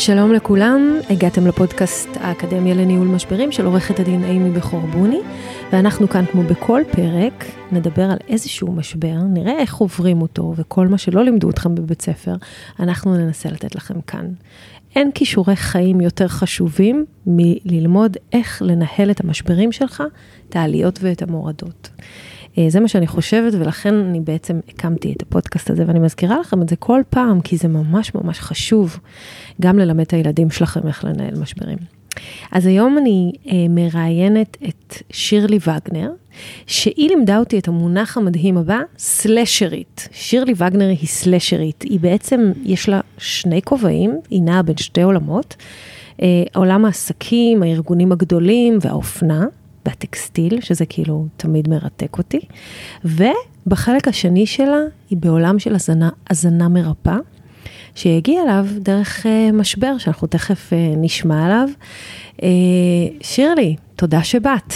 שלום לכולם, הגעתם לפודקאסט האקדמיה לניהול משברים של עורכת הדין אימי בחורבוני, ואנחנו כאן כמו בכל פרק נדבר על איזשהו משבר, נראה איך עוברים אותו, וכל מה שלא לימדו אתכם בבית ספר, אנחנו ננסה לתת לכם כאן. אין כישורי חיים יותר חשובים מללמוד איך לנהל את המשברים שלך, את העליות ואת המורדות. אה, זה מה שאני חושבת, ולכן אני בעצם הקמתי את הפודקאסט הזה, ואני מזכירה לכם את זה כל פעם, כי זה ממש ממש חשוב גם ללמד את הילדים שלכם איך לנהל משברים. אז היום אני אה, מראיינת את שירלי וגנר, שהיא לימדה אותי את המונח המדהים הבא, סלשרית. שירלי וגנר היא סלשרית, היא בעצם, יש לה שני כובעים, היא נעה בין שתי עולמות, אה, עולם העסקים, הארגונים הגדולים והאופנה. והטקסטיל, שזה כאילו תמיד מרתק אותי. ובחלק השני שלה, היא בעולם של הזנה, הזנה מרפאה, שהגיע אליו דרך uh, משבר, שאנחנו תכף uh, נשמע עליו. Uh, שירלי, תודה שבאת.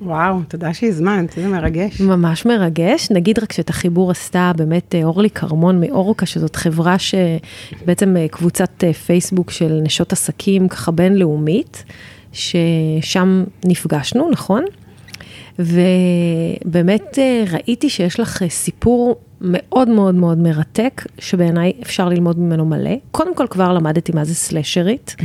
וואו, תודה שהזמנת, איזה מרגש. ממש מרגש. נגיד רק שאת החיבור עשתה באמת אורלי כרמון מאורקה, שזאת חברה שבעצם קבוצת פייסבוק של נשות עסקים ככה בינלאומית, ששם נפגשנו, נכון? ובאמת אה, ראיתי שיש לך סיפור מאוד מאוד מאוד מרתק, שבעיניי אפשר ללמוד ממנו מלא. קודם כל כבר למדתי מה זה סלשרית.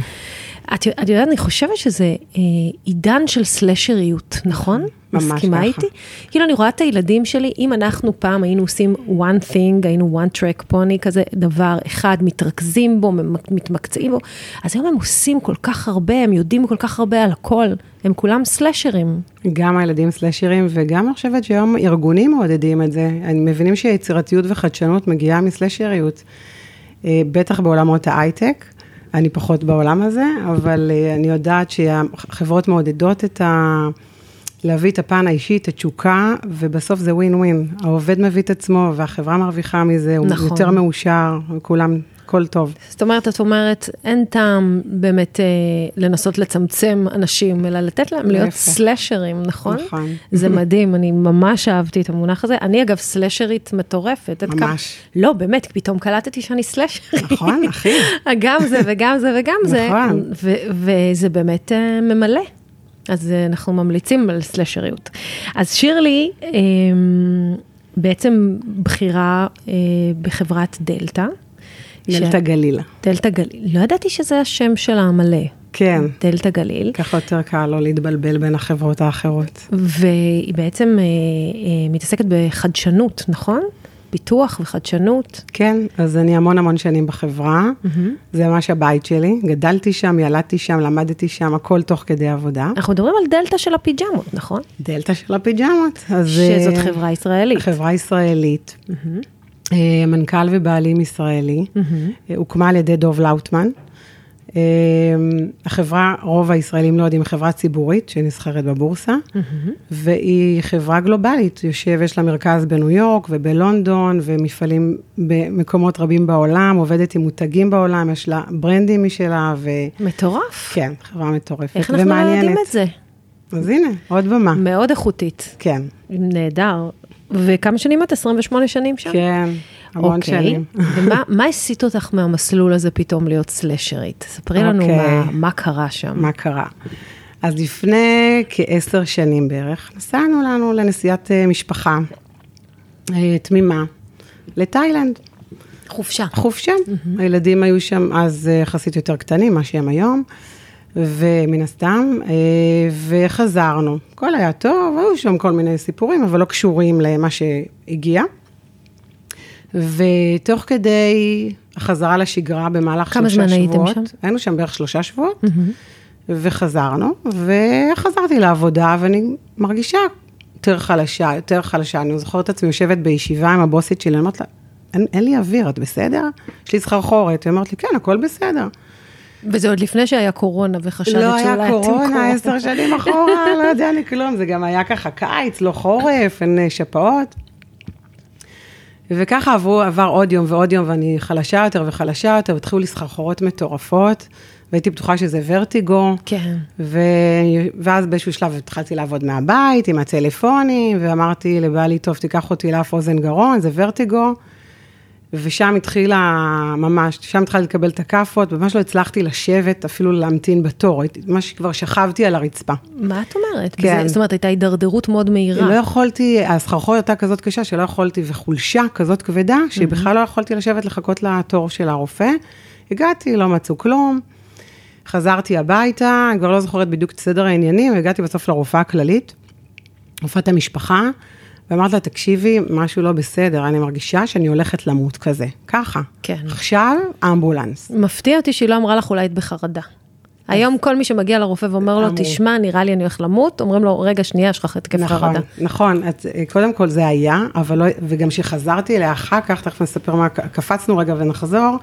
את, את יודעת, אני חושבת שזה אה, עידן של סלשריות, נכון? ממש מסכימה ככה. איתי? כאילו, אני רואה את הילדים שלי, אם אנחנו פעם היינו עושים one thing, היינו one track pony, כזה דבר אחד, מתרכזים בו, מתמקצעים בו, אז היום הם עושים כל כך הרבה, הם יודעים כל כך הרבה על הכל, הם כולם סלשרים. גם הילדים סלשרים, וגם אני חושבת שהיום ארגונים מעודדים את זה. הם מבינים שיצירתיות וחדשנות מגיעה מסלשריות. אה, בטח בעולמות ההייטק, אני פחות בעולם הזה, אבל אה, אני יודעת שהחברות מעודדות את ה... להביא את הפן האישי, את התשוקה, ובסוף זה ווין ווין. העובד מביא את עצמו, והחברה מרוויחה מזה, הוא נכון. יותר מאושר, וכולם, הכל טוב. זאת אומרת, את אומרת, אין טעם באמת אה, לנסות לצמצם אנשים, אלא לתת להם להיות להפך. סלשרים, נכון? נכון. זה מדהים, אני ממש אהבתי את המונח הזה. אני אגב סלשרית מטורפת. ממש. לא, באמת, פתאום קלטתי שאני סלשרית. נכון, אחי. גם זה וגם זה וגם זה. נכון. וזה באמת אה, ממלא. אז אה, אנחנו ממליצים על סלשריות. אז שירלי, אה, בעצם בחירה אה, בחברת דלתא. דלתא גלילה. דלתא גליל. לא ידעתי שזה השם שלה המלא. כן. דלתא גליל. ככה יותר קל לא להתבלבל בין החברות האחרות. והיא בעצם אה, אה, מתעסקת בחדשנות, נכון? פיתוח וחדשנות. כן, אז אני המון המון שנים בחברה, זה ממש הבית שלי, גדלתי שם, ילדתי שם, למדתי שם, הכל תוך כדי עבודה. אנחנו מדברים על דלתא של הפיג'מות, נכון? דלתא של הפיג'מות. אז, שזאת אה, חברה ישראלית. חברה ישראלית. אה, מנכ"ל ובעלים ישראלי, אה, הוקמה על ידי דוב לאוטמן. אה, החברה, רוב הישראלים לא יודעים, חברה ציבורית שנסחרת בבורסה, והיא חברה גלובלית, יושב, יש לה מרכז בניו יורק ובלונדון, ומפעלים במקומות רבים בעולם, עובדת עם מותגים בעולם, יש לה ברנדים משלה, וכן, מטורף. חברה מטורפת איך אנחנו לא ומעניינת. יודעים את זה? אז הנה, עוד במה. מאוד איכותית. כן, נהדר. וכמה שנים את? 28 שנים שם? כן, המון אוקיי. שנים. ומה מה הסיט אותך מהמסלול הזה פתאום להיות סלשרית? ספרי לנו אוקיי. מה, מה קרה שם. מה קרה? אז לפני כעשר שנים בערך, נסענו לנו לנסיעת אה, משפחה אה, תמימה לתאילנד, חופשה. חופשה. הילדים היו שם אז אה, יחסית יותר קטנים, מה שהם היום, ומן הסתם, אה, וחזרנו. הכל היה טוב, היו שם כל מיני סיפורים, אבל לא קשורים למה שהגיע. ותוך כדי החזרה לשגרה במהלך כמה שלושה זמן שבועות, הייתם שם? היינו שם בערך שלושה שבועות, וחזרנו, וחזרתי לעבודה, ואני מרגישה יותר חלשה, יותר חלשה. אני זוכרת את עצמי יושבת בישיבה עם הבוסית שלי, אני אומרת לה, אין, אין לי אוויר, את בסדר? יש לי סחרחורת. היא אומרת לי, כן, הכל בסדר. וזה עוד לפני שהיה קורונה וחשבת לא שאולי היה אתם קורונה, עשר שנים אחורה, לא יודע לי כלום, זה גם היה ככה קיץ, לא חורף, אין אה, שפעות. וככה עברו, עבר עוד יום ועוד יום, ואני חלשה יותר וחלשה יותר, והתחילו לי סחרחורות מטורפות, והייתי בטוחה שזה ורטיגו. כן. ו... ואז באיזשהו שלב התחלתי לעבוד מהבית עם הטלפונים, ואמרתי לבעלי, טוב, תיקח אותי לאף אוזן גרון, זה ורטיגו. ושם התחילה ממש, שם התחלתי לקבל את הכאפות, ממש לא הצלחתי לשבת, אפילו להמתין בתור, ממש כבר שכבתי על הרצפה. מה את אומרת? כן. זה, זאת אומרת, הייתה הידרדרות מאוד מהירה. לא יכולתי, הסחרחורת הייתה כזאת קשה שלא יכולתי, וחולשה כזאת כבדה, שבכלל לא יכולתי לשבת לחכות לתור של הרופא. הגעתי, לא מצאו כלום. חזרתי הביתה, אני כבר לא זוכרת בדיוק את סדר העניינים, והגעתי בסוף לרופאה הכללית, רופאת המשפחה, ואמרתי לה, תקשיבי, משהו לא בסדר, אני מרגישה שאני הולכת למות כזה. ככה. כן. עכשיו, אמבולנס. מפתיע אותי שהיא לא אמרה לך אולי את בחרדה. היום כל מי שמגיע לרופא ואומר לו. תשמע, נראה לי אני הולך למות, אומרים לו, רגע, שנייה, יש לך התקף נכון, חרדה. נכון, את, קודם כל זה היה, אבל לא, וגם כשחזרתי אליה אחר כך, תכף נספר מה, קפצנו רגע ונחזור,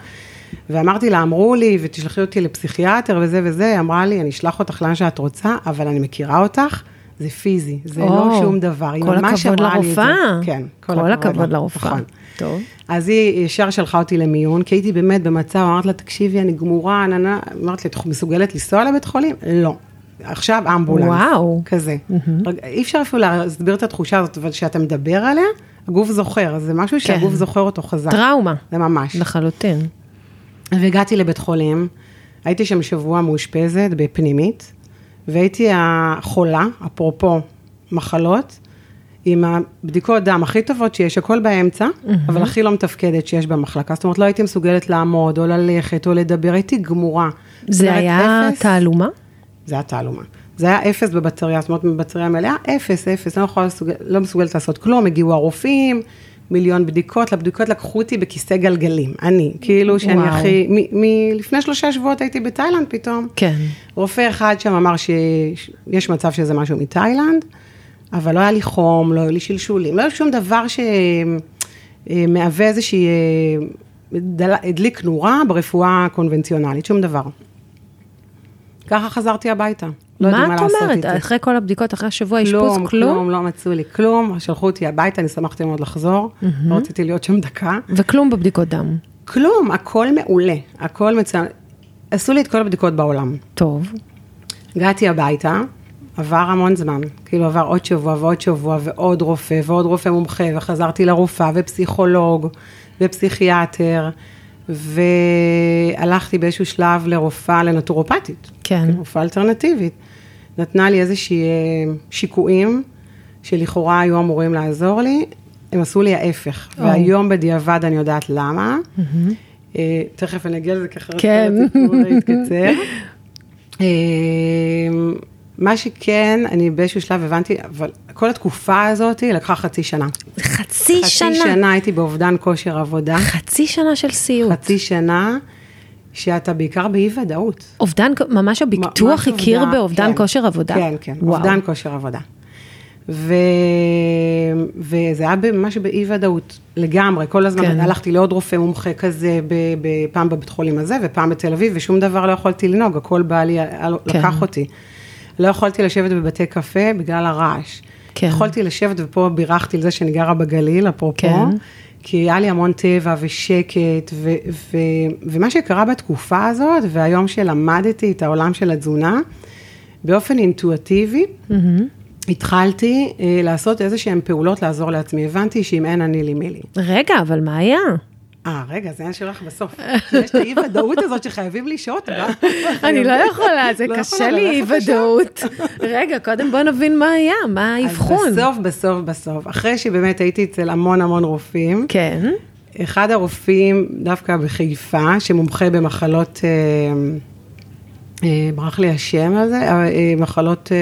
ואמרתי לה, אמרו לי, ותשלחי אותי לפסיכיאטר וזה וזה, היא אמרה לי, אני אשלח אותך לאן שאת רוצה, אבל אני מכירה אותך, זה פיזי, זה או, לא שום דבר, כל הכבוד. לרופאה. כן, כל הכבוד לרופאה. נכון. טוב. אז היא ישר שלחה אותי למיון, כי הייתי באמת במצב, אמרת לה, תקשיבי, אני גמורה, ננה, אמרת לי, את מסוגלת לנסוע לבית חולים? לא. עכשיו אמבולנס. וואו. כזה. רגע, אי אפשר אפילו להסביר את התחושה הזאת, אבל כשאתה מדבר עליה, הגוף זוכר, זה משהו שהגוף כן. זוכר אותו חזק. טראומה, זה ממש. לחלוטין. והגעתי לבית חולים, הייתי שם שבוע מאושפזת בפנימית, והייתי החולה, אפרופו מחלות, עם הבדיקות דם הכי טובות שיש, הכל באמצע, אבל הכי לא מתפקדת שיש במחלקה. זאת אומרת, לא הייתי מסוגלת לעמוד, או ללכת, או לדבר, הייתי גמורה. זה היה אפס- תעלומה? זה היה תעלומה. זה היה אפס בבטריה, זאת אומרת, בבטריה מלאה, אפס, אפס, לא, יכולה לא מסוגלת לעשות כלום, הגיעו הרופאים, מיליון בדיקות, לבדיקות לקחו אותי בכיסא גלגלים, אני, כאילו שאני וואו. הכי, מלפני שלושה שבועות הייתי בתאילנד פתאום. כן. רופא אחד שם אמר שיש מצב שזה משהו מתאילנד, אבל לא היה לי חום, לא היו לי שלשולים, לא היה שום דבר שמהווה איזושהי, אה, דל- הדליק נורה ברפואה הקונבנציונלית, שום דבר. ככה חזרתי הביתה. לא יודעים מה מה את לעשות אומרת? איתי. אחרי כל הבדיקות, אחרי השבוע אשפוז, כלום, כלום, לא מצאו לי כלום, שלחו אותי הביתה, אני שמחתי מאוד לחזור, לא רציתי להיות שם דקה. וכלום בבדיקות דם. כלום, הכל מעולה, הכל מצוין. עשו לי את כל הבדיקות בעולם. טוב. הגעתי הביתה, עבר המון זמן, כאילו עבר עוד שבוע ועוד שבוע ועוד רופא ועוד רופא מומחה, וחזרתי לרופאה ופסיכולוג ופסיכיאטר, והלכתי באיזשהו שלב לרופאה, לנטורופטית, כן. רופאה אלטרנטיבית. נתנה לי איזושהי אה, שיקויים, שלכאורה היו אמורים לעזור לי, הם עשו לי ההפך, או. והיום בדיעבד אני יודעת למה. אה, תכף אני אגיע לזה ככה, כן. יתקצר. אה, מה שכן, אני באיזשהו שלב הבנתי, אבל כל התקופה הזאת לקחה חצי שנה. חצי שנה. חצי שנה הייתי באובדן כושר עבודה, חצי שנה של סיוט. חצי שנה שאתה בעיקר באי ודאות. אובדן, ממש הביטוח ממש הכיר אובדן, באובדן כן. כושר עבודה? כן, כן, וואו. אובדן כושר עבודה. ו... וזה היה ממש באי ודאות לגמרי, כל הזמן כן. כן. הלכתי לעוד רופא מומחה כזה, ב... ב... פעם בבית חולים הזה ופעם בתל אביב, ושום דבר לא יכולתי לנהוג, הכל בעלי כן. לקח אותי. לא יכולתי לשבת בבתי קפה בגלל הרעש. כן. יכולתי לשבת, ופה בירכתי על זה שאני גרה בגליל, אפרופו, כן. כי היה לי המון טבע ושקט, ו, ו, ומה שקרה בתקופה הזאת, והיום שלמדתי את העולם של התזונה, באופן אינטואטיבי, התחלתי אה, לעשות איזה שהן פעולות לעזור לעצמי. הבנתי שאם אין אני לי מי לי. רגע, אבל מה היה? אה, רגע, זה העניין שלך בסוף. יש את האי-ודאות הזאת שחייבים לשהות. גם. אני לא יכולה, זה לא קשה לי אי ללכת לשם. ודאות. רגע, קודם בוא נבין מה היה, מה האבחון. אז בסוף, בסוף, בסוף, אחרי שבאמת הייתי אצל המון המון רופאים, כן. אחד הרופאים דווקא בחיפה, שמומחה במחלות, אה, אה, ברח לי השם הזה, אה, אה, מחלות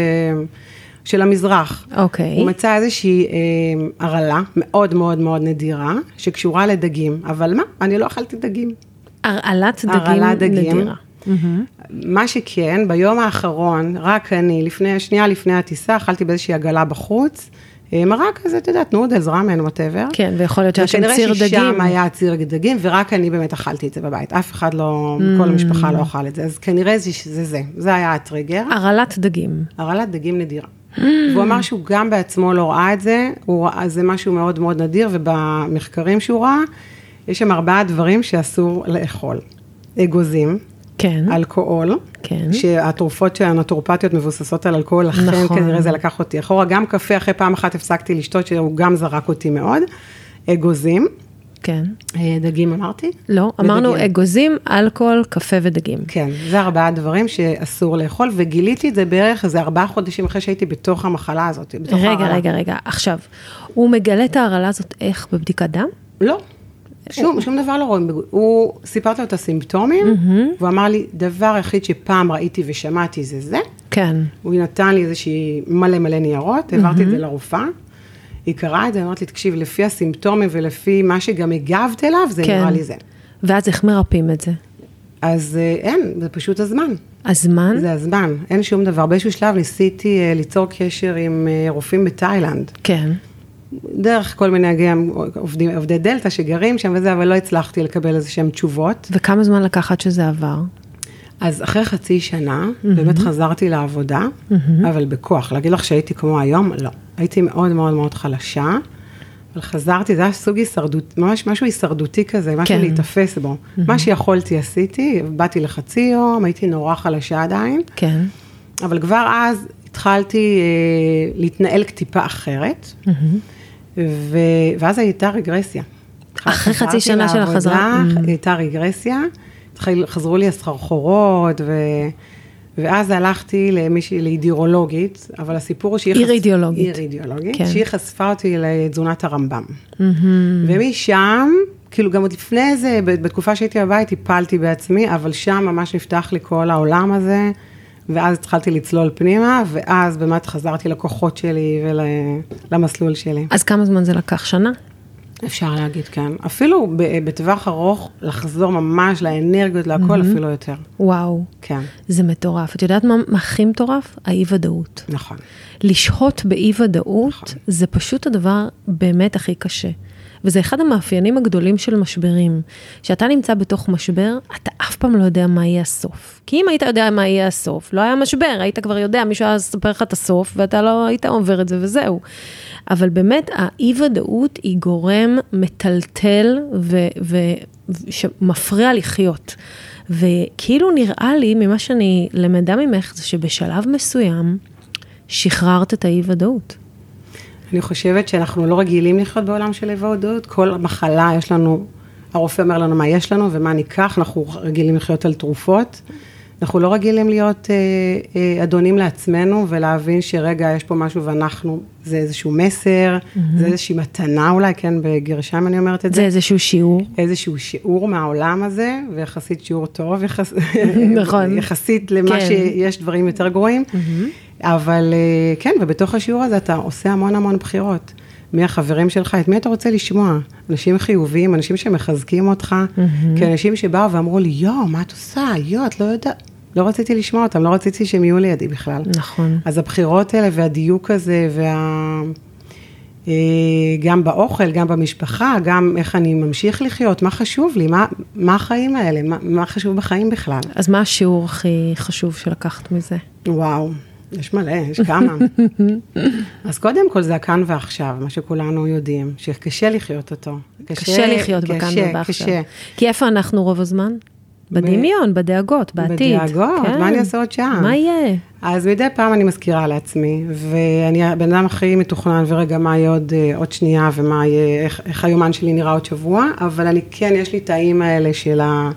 של המזרח. אוקיי. הוא מצא איזושהי אה, הרעלה מאוד מאוד מאוד נדירה, שקשורה לדגים, אבל מה, אני לא אכלתי דגים. הרעלת הרעלת דגים דגים. נדירה. מה שכן, ביום האחרון, רק אני, לפני, שנייה לפני הטיסה, אכלתי באיזושהי עגלה בחוץ, אה, מרק כזה, את יודעת, נודלס, ראמן, whatever. כן, ויכול להיות שהיה שם ציר דגים. וכנראה ששם היה ציר דגים, ורק אני באמת אכלתי את זה בבית. אף אחד לא, כל המשפחה לא אכל את זה. אז כנראה זה זה, זה, זה היה הטריגר. הרעלת דגים. הרעלת דגים נדירה. והוא אמר שהוא גם בעצמו לא ראה את זה, הוא ראה, זה משהו מאוד מאוד נדיר, ובמחקרים שהוא ראה, יש שם ארבעה דברים שאסור לאכול. אגוזים, כן, אלכוהול, כן. שהתרופות הנטורפטיות מבוססות על אלכוהול, לכן נכון. כנראה זה לקח אותי אחורה. גם קפה, אחרי פעם אחת הפסקתי לשתות, שהוא גם זרק אותי מאוד. אגוזים, כן. אה, דגים אמרתי? לא, אמרנו ודגים. אגוזים, אלכוהול, קפה ודגים. כן, זה ארבעה דברים שאסור לאכול, וגיליתי את זה בערך איזה ארבעה חודשים אחרי שהייתי בתוך המחלה הזאת, בתוך רגע, ההרעלה. רגע, רגע, עכשיו, הוא מגלה את ההרעלה הזאת איך? בבדיקת דם? לא, שום, שום דבר לא רואים. הוא, סיפרתי לו את הסימפטומים, והוא אמר לי, דבר היחיד שפעם ראיתי ושמעתי זה זה. כן. הוא נתן לי איזושהי מלא מלא ניירות, העברתי את זה לרופאה. היא קראה את זה, אמרת לי, תקשיב, לפי הסימפטומים ולפי מה שגם הגבת אליו, זה כן. נראה לי זה. ואז איך מרפאים את זה? אז אה, אין, זה פשוט הזמן. הזמן? זה הזמן, אין שום דבר. באיזשהו שלב ניסיתי אה, ליצור קשר עם אה, רופאים בתאילנד. כן. דרך כל מיני גם עובדים, עובדי דלתא שגרים שם וזה, אבל לא הצלחתי לקבל איזה שהם תשובות. וכמה זמן לקח עד שזה עבר? אז אחרי חצי שנה, באמת חזרתי לעבודה, אבל בכוח. להגיד לך שהייתי כמו היום? לא. הייתי מאוד מאוד מאוד חלשה, אבל חזרתי, זה היה סוג הישרדות, ממש משהו הישרדותי כזה, משהו כן. להיתפס בו. מה שיכולתי עשיתי, באתי לחצי יום, הייתי נורא חלשה עדיין, כן. אבל כבר אז התחלתי אה, להתנהל טיפה אחרת, ו... ואז הייתה רגרסיה. אחרי חצי שנה של החזרה? הייתה רגרסיה, התחיל- חזרו לי הסחרחורות, ו... ואז הלכתי למישהי, לאידיאולוגית, אבל הסיפור הוא שהיא... חש- אירידיאולוגית. אירידיאולוגית, כן. שהיא חשפה אותי לתזונת הרמב"ם. ומשם, כאילו גם עוד לפני זה, בתקופה שהייתי בבית, טיפלתי בעצמי, אבל שם ממש נפתח לי כל העולם הזה, ואז התחלתי לצלול פנימה, ואז באמת חזרתי לכוחות שלי ולמסלול שלי. אז כמה זמן זה לקח? שנה? אפשר להגיד, כן. אפילו בטווח ארוך, לחזור ממש לאנרגיות, להכל, אפילו יותר. וואו, כן, זה מטורף. את יודעת מה הכי מטורף? האי-ודאות. נכון. לשהות באי-ודאות זה פשוט הדבר באמת הכי קשה. וזה אחד המאפיינים הגדולים של משברים. כשאתה נמצא בתוך משבר, אתה אף פעם לא יודע מה יהיה הסוף. כי אם היית יודע מה יהיה הסוף, לא היה משבר, היית כבר יודע, מישהו היה לספר לך את הסוף, ואתה לא היית עובר את זה וזהו. אבל באמת, האי-ודאות היא גורם מטלטל ו- לחיות. וכאילו נראה לי, ממה שאני למדה ממך, זה שבשלב מסוים, שחררת את האי-ודאות. אני חושבת שאנחנו לא רגילים לחיות בעולם של אי-ודאות, כל מחלה יש לנו, הרופא אומר לנו מה יש לנו ומה ניקח, אנחנו רגילים לחיות על תרופות. אנחנו לא רגילים להיות אה, אה, אדונים לעצמנו ולהבין שרגע, יש פה משהו ואנחנו, זה איזשהו מסר, mm-hmm. זה איזושהי מתנה אולי, כן, בגרשיים אני אומרת את זה. זה איזשהו שיעור. איזשהו שיעור מהעולם הזה, ויחסית שיעור טוב, יחס... נכון. יחסית למה כן. שיש דברים יותר גרועים. אבל אה, כן, ובתוך השיעור הזה אתה עושה המון המון בחירות. מי החברים שלך, את מי אתה רוצה לשמוע? אנשים חיוביים, אנשים שמחזקים אותך, כי אנשים שבאו ואמרו לי, יואו, מה את עושה? יואו, את לא יודעת. לא רציתי לשמוע אותם, לא רציתי שהם יהיו לידי בכלל. נכון. אז הבחירות האלה והדיוק הזה, וה... אה, גם באוכל, גם במשפחה, גם איך אני ממשיך לחיות, מה חשוב לי, מה, מה החיים האלה, מה, מה חשוב בחיים בכלל. אז מה השיעור הכי חשוב שלקחת מזה? וואו, יש מלא, יש כמה. אז קודם כל זה הכאן ועכשיו, מה שכולנו יודעים, שקשה לחיות אותו. קשה לחיות בכאן קשה, ובעכשיו. קשה. כי איפה אנחנו רוב הזמן? בדמיון, בדאגות, בעתיד. בדאגות, כן. מה אני אעשה עוד שעה? מה יהיה? אז מדי פעם אני מזכירה לעצמי, ואני הבן אדם הכי מתוכנן, ורגע, מה יהיה עוד, אה, עוד שנייה, ומה יהיה, איך, איך היומן שלי נראה עוד שבוע, אבל אני כן, יש לי את האיים האלה של ה...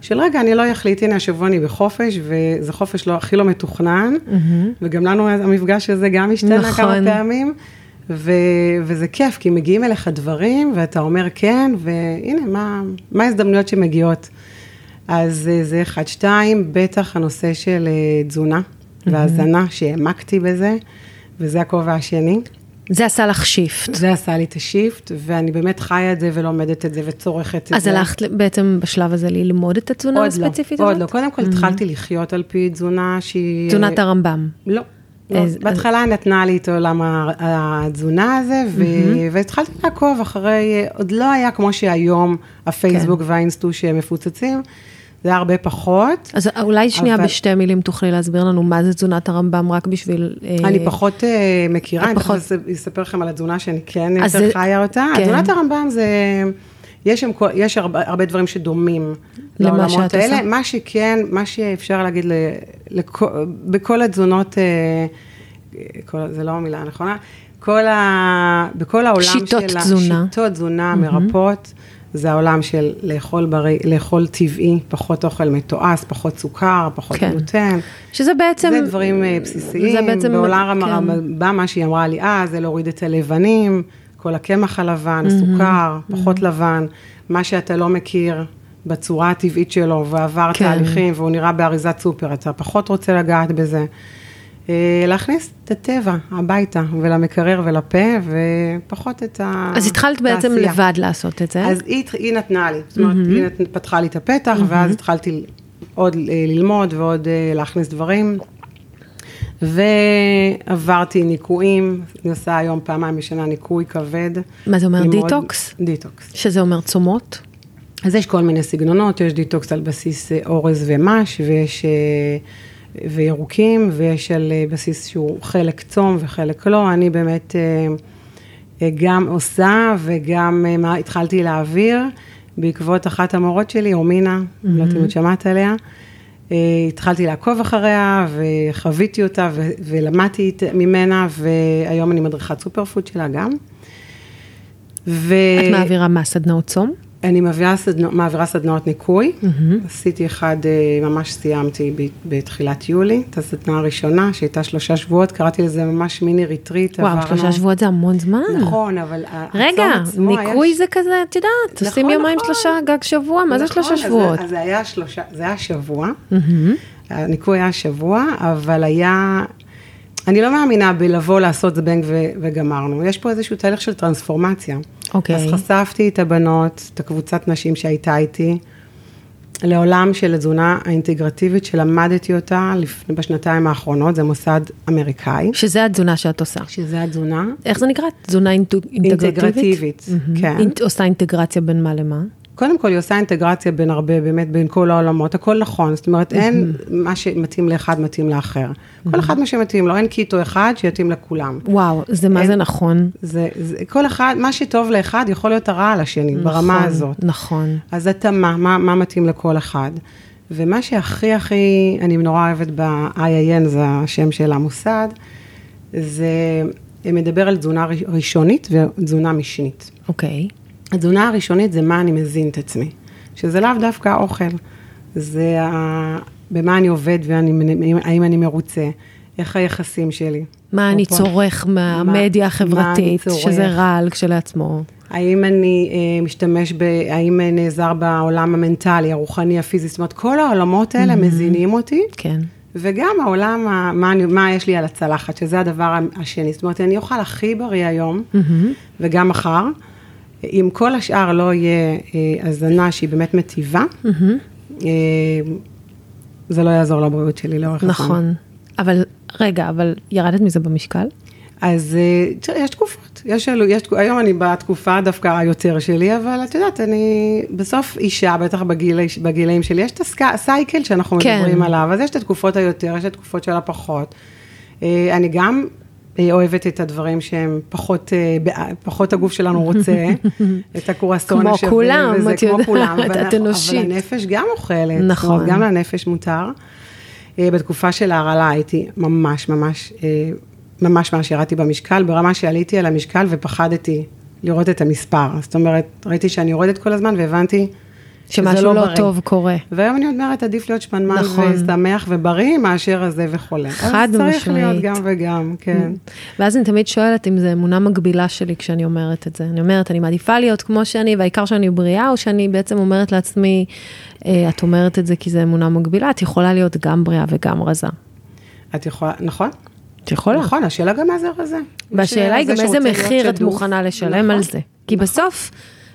של רגע, אני לא אחליט, הנה השבוע אני בחופש, וזה חופש לא, הכי לא מתוכנן, וגם לנו המפגש הזה גם השתנה נכון. כמה פעמים, ו, וזה כיף, כי מגיעים אליך דברים, ואתה אומר כן, והנה, מה, מה ההזדמנויות שמגיעות. אז אה, זה אחד, שתיים, בטח הנושא של אה, תזונה והזנה, שהעמקתי בזה, וזה הכובע השני. זה עשה לך שיפט. זה עשה לי את השיפט, ואני באמת חיה את זה ולומדת את זה וצורכת את זה. אז הלכת בעצם בשלב הזה ללמוד את התזונה עוד הספציפית לא, הזאת? עוד לא. קודם כל התחלתי לחיות על פי תזונה שהיא... תזונת הרמב"ם. לא. אז- בהתחלה נתנה לי את עולם התזונה הזה, ו- והתחלתי לעקוב אחרי, עוד לא היה כמו שהיום הפייסבוק והאינסטו שהם מפוצצים, זה היה הרבה פחות. אז אולי שנייה אבל- בשתי מילים תוכלי להסביר לנו מה זה תזונת הרמב"ם, רק בשביל... אה, אני פחות אה, מכירה, אני פחות- תכף אספר לכם על התזונה שאני כן יותר זה- חיה אותה. כן. תזונת הרמב"ם זה, יש, שם, כל- יש הרבה, הרבה דברים שדומים לעולמות האלה. עושה? מה שכן, מה שאפשר להגיד, ל, לכ, בכל התזונות, אה, כל, זה לא המילה הנכונה, כל ה, בכל העולם שיטות של ה- תזונה. שיטות תזונה מרפאות. זה העולם של לאכול בריא, לאכול טבעי, פחות אוכל מתועש, פחות סוכר, פחות כן. גלוטן. שזה בעצם... זה דברים אה, בסיסיים. זה בעצם... בעולם כן. הרמב"ם, מה שהיא אמרה לי אז, זה להוריד את הלבנים, כל הקמח הלבן, הסוכר, פחות לבן, מה שאתה לא מכיר בצורה הטבעית שלו, ועבר כן. תהליכים, והוא נראה באריזת סופר, אתה פחות רוצה לגעת בזה. אה, להכניס את הטבע הביתה, ולמקרר ולפה, ופחות את ה... אז התחלת בעצם. לבד לעשות את זה. אז היא, היא נתנה לי, זאת אומרת, היא נת- פתחה לי את הפתח, ואז התחלתי עוד אה, ללמוד ועוד אה, להכניס דברים. ועברתי ניקויים, אני עושה היום פעמיים בשנה ניקוי כבד. מה זה אומר, דיטוקס? דיטוקס. שזה אומר צומות? אז יש כל מיני סגנונות, יש דיטוקס על בסיס אורז ומש, ויש אה, וירוקים, ויש על אה, בסיס שהוא חלק צום וחלק לא. אני באמת אה, אה, גם עושה וגם מה- התחלתי להעביר בעקבות אחת המורות שלי, אומינה, לא יודעת אם את שמעת עליה. התחלתי לעקוב אחריה וחוויתי אותה ו- ולמדתי ממנה, והיום אני מדריכת סופר פוד שלה גם. ו... את מעבירה מה, סדנאות צום? אני מעבירה, סדנא, מעבירה סדנאות ניקוי. Mm-hmm. עשיתי אחד, אה, ממש סיימתי ב- בתחילת יולי, את הסדנה הראשונה, שהייתה שלושה שבועות, קראתי לזה ממש מיני ריטריט. וואו, עברנו- שלושה שבועות זה המון זמן. נכון, אבל רגע, היה ניקוי ש- זה כזה, את יודעת, עושים נכון, יומיים נכון. שלושה, גג שבוע, מה זה נכון, שלושה אז זה- שבועות? אז זה היה שלושה, זה היה שבוע. הניקוי היה שבוע, אבל היה... אני לא מאמינה בלבוא לעשות זבנג וגמרנו. יש פה איזשהו תהליך של טרנספורמציה. אוקיי. אז חשפתי את הבנות, את הקבוצת נשים שהייתה איתי, לעולם של התזונה האינטגרטיבית שלמדתי אותה לפני, בשנתיים האחרונות, זה מוסד אמריקאי, שזה התזונה שאת עושה. שזה התזונה איך זה נקרא? תזונה אינטגרטיבית? אינטגרטיבית, כן. אינט- עושה אינטגרציה בין מה למה? קודם כל, היא עושה אינטגרציה בין הרבה, באמת, בין כל העולמות, הכל נכון. זאת אומרת, אין מה שמתאים לאחד מתאים לאחר. כל אחד מה שמתאים לו, אין קיטו אחד שיתאים לכולם. וואו, זה מה זה נכון. זה, זה, כל אחד, מה שטוב לאחד יכול להיות הרע לשני, ברמה נכון, הזאת. נכון. אז התאמה, מה, מה מתאים לכל אחד. ומה שהכי הכי, אני נורא אוהבת ב-IIN, זה השם של המוסד, זה מדבר על תזונה ראשונית ותזונה משנית. אוקיי. התזונה הראשונית זה מה אני מזין את עצמי, שזה לאו דווקא האוכל, זה ה... במה אני עובד והאם אני מרוצה, איך היחסים שלי. מה אני אפרופו- צורך מהמדיה מה החברתית, צורך? שזה רעל כשלעצמו. האם אני אה, משתמש ב... האם נעזר בעולם המנטלי, הרוחני, הפיזי, זאת אומרת, כל העולמות האלה מזינים אותי, כן. וגם העולם, ה- מה, אני, מה יש לי על הצלחת, שזה הדבר השני. זאת אומרת, אני אוכל הכי בריא היום, וגם מחר. אם כל השאר לא יהיה אה, הזנה שהיא באמת מטיבה, אה, זה לא יעזור לבריאות שלי לאורך הזמן. נכון. אבל, רגע, אבל ירדת מזה במשקל? אז אה, יש תקופות, יש, אלו, יש, היום אני בתקופה דווקא היותר שלי, אבל את יודעת, אני בסוף אישה, בטח בגיל, בגילאים שלי, יש את הסייקל שאנחנו כן. מדברים עליו, אז יש את התקופות היותר, יש את התקופות של הפחות. אני גם אוהבת את הדברים שהם פחות, אה, פחות הגוף שלנו רוצה, את הקורסון כמו השווה, כולם, וזה את כמו יודעת, כולם, את אנושית. אבל הנפש גם אוכלת, נכון. אומרת, גם לנפש מותר. אה, בתקופה של ההרעלה הייתי ממש ממש, אה, ממש ממש ירדתי במשקל, ברמה שעליתי על המשקל ופחדתי לראות את המספר. זאת אומרת, ראיתי שאני יורדת כל הזמן והבנתי שמשהו לא לא בריא. טוב קורה. והיום אני אומרת, עדיף להיות שמנמן נכון. ושמח ובריא מאשר הזה וחולה. חד אז צריך משמעית. להיות גם וגם, כן. ואז אני תמיד שואלת אם זו אמונה מגבילה שלי כשאני אומרת את זה. אני אומרת, אני מעדיפה להיות כמו שאני, והעיקר שאני בריאה, או שאני בעצם אומרת לעצמי, אה, את אומרת את זה כי זו אמונה מגבילה, את יכולה להיות גם בריאה וגם רזה. את יכולה, נכון? את יכולה. נכון, השאלה גם מה זה רזה. והשאלה היא גם איזה מחיר את. מוכנה לשלם נכון. על זה. כי בסוף,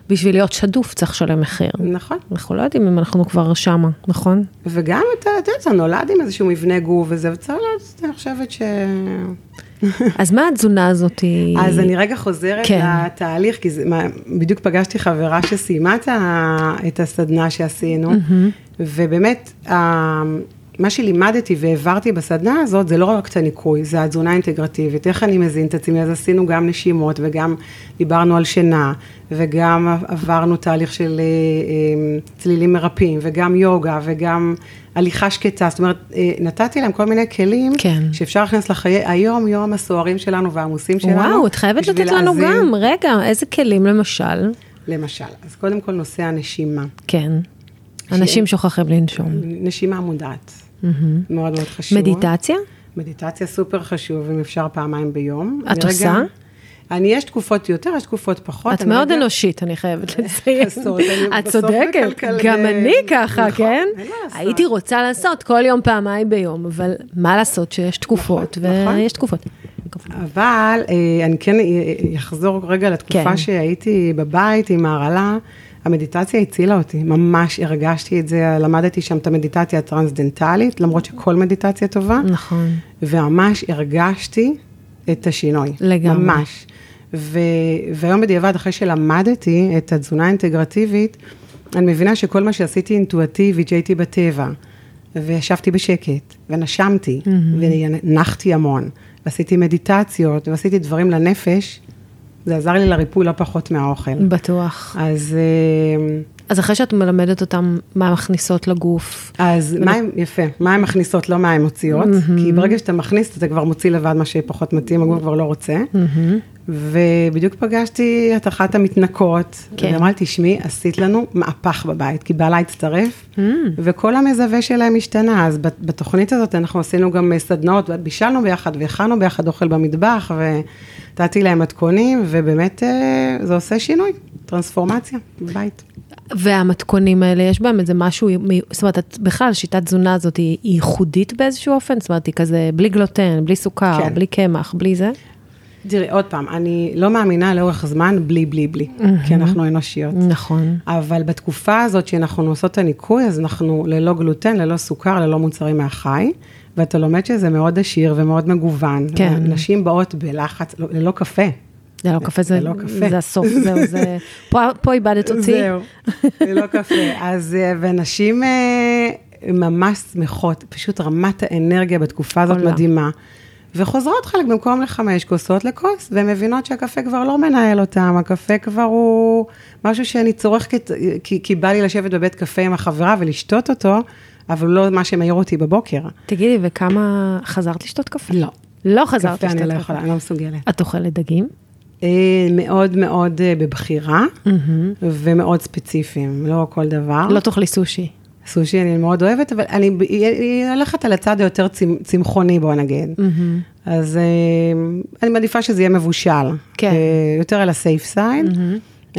בשביל להיות שדוף צריך לשלם מחיר. נכון. אנחנו לא יודעים אם אנחנו כבר שמה, נכון? וגם אתה, אתה יודע, אתה נולד עם איזשהו מבנה גוף וזה, וצריך להיות, אני חושבת ש... אז מה התזונה הזאת היא... אז אני רגע חוזרת כן. לתהליך, כי זה, מה, בדיוק פגשתי חברה שסיימה את הסדנה שעשינו, ובאמת, ה- מה שלימדתי והעברתי בסדנה הזאת, זה לא רק את הניקוי, זה התזונה האינטגרטיבית, איך אני מזין את עצמי, אז עשינו גם נשימות, וגם דיברנו על שינה, וגם עברנו תהליך של אה, אה, צלילים מרפאים, וגם יוגה, וגם הליכה שקטה, זאת אומרת, אה, נתתי להם כל מיני כלים, כן. שאפשר להכניס לחיי היום-יום הסוערים שלנו והעמוסים שלנו. וואו, את חייבת לתת לנו להאזין. גם, רגע, איזה כלים למשל? למשל, אז קודם כל נושא הנשימה. כן. אנשים שוכחים לנשום. נשימה מודעת, מאוד מאוד חשוב. מדיטציה? מדיטציה סופר חשוב, אם אפשר פעמיים ביום. את אני רגע- עושה? אני, יש תקופות יותר, יש תקופות פחות. את מאוד רגע- אנושית, אני חייבת לציין. את צודקת, גם אני ככה, נכון, כן? הייתי רוצה לעשות כל יום פעמיים ביום, אבל מה לעשות שיש תקופות, נכון, נכון. ויש תקופות. אבל אה, אני כן אחזור רגע לתקופה כן. שהייתי בבית עם ההרעלה. המדיטציה הצילה אותי, ממש הרגשתי את זה, למדתי שם את המדיטציה הטרנסדנטלית, למרות שכל מדיטציה טובה. נכון. וממש הרגשתי את השינוי. לגמרי. ממש. ו... והיום בדיעבד, אחרי שלמדתי את התזונה האינטגרטיבית, אני מבינה שכל מה שעשיתי אינטואטיבית, שהייתי בטבע, וישבתי בשקט, ונשמתי, ונחתי המון, ועשיתי מדיטציות, ועשיתי דברים לנפש, זה עזר לי לריפוי לא פחות מהאוכל. בטוח. אז, אה, אז אחרי שאת מלמדת אותם מה מכניסות לגוף, אז מים, יפה, מים מכניסות, לא מים מוציאות, כי ברגע שאתה מכניס, אתה כבר מוציא לבד מה שפחות מתאים, הגוף כבר לא רוצה. ובדיוק פגשתי את אחת המתנקות, כן. והיא אמרה לי, תשמעי, עשית לנו מהפך בבית, כי בעלה הצטרף, וכל המזווה שלהם השתנה. אז בת- בתוכנית הזאת אנחנו עשינו גם סדנאות, בישלנו ביחד, והכנו ביחד אוכל במטבח, ונתתי להם מתכונים, ובאמת אה, זה עושה שינוי, טרנספורמציה בבית. והמתכונים האלה, יש בהם איזה משהו, זאת אומרת, את- בכלל, שיטת תזונה הזאת היא ייחודית באיזשהו אופן? זאת אומרת, היא כזה בלי גלוטן, בלי סוכר, כן. בלי קמח, בלי זה? תראי, עוד פעם, אני לא מאמינה לאורך זמן בלי, בלי, בלי, כי אנחנו אנושיות. נכון. אבל בתקופה הזאת שאנחנו עושות את הניקוי, אז אנחנו ללא גלוטן, ללא סוכר, ללא מוצרים מהחי, ואתה לומד שזה מאוד עשיר ומאוד מגוון. כן. נשים באות בלחץ, לא- ללא קפה. זה לא קפה, זה, ללא קפה. זה הסוף, זהו, זה... פה, פה איבדת אותי. זהו, ללא קפה. אז, אה, ונשים אה, ממש שמחות, פשוט רמת האנרגיה בתקופה הזאת עולה. מדהימה. וחוזרות חלק במקום לחמש כוסות לכוס, והן מבינות שהקפה כבר לא מנהל אותם, הקפה כבר הוא משהו שאני צורכת, כי, כי בא לי לשבת בבית קפה עם החברה ולשתות אותו, אבל לא מה שמעיר אותי בבוקר. תגידי, וכמה חזרת לשתות קפה? לא. לא חזרת קפה לשתות אני לא קפה. יכולה, אני לא מסוגלת. את אוכלת דגים? אה, מאוד מאוד אה, בבחירה, ומאוד ספציפיים, לא כל דבר. לא תאכלי סושי. סושי אני מאוד אוהבת, אבל אני הולכת על הצד היותר צמ- צמחוני, בוא נגיד. אז אה, אני מעדיפה שזה יהיה מבושל. כן. יותר על הסייף סייד.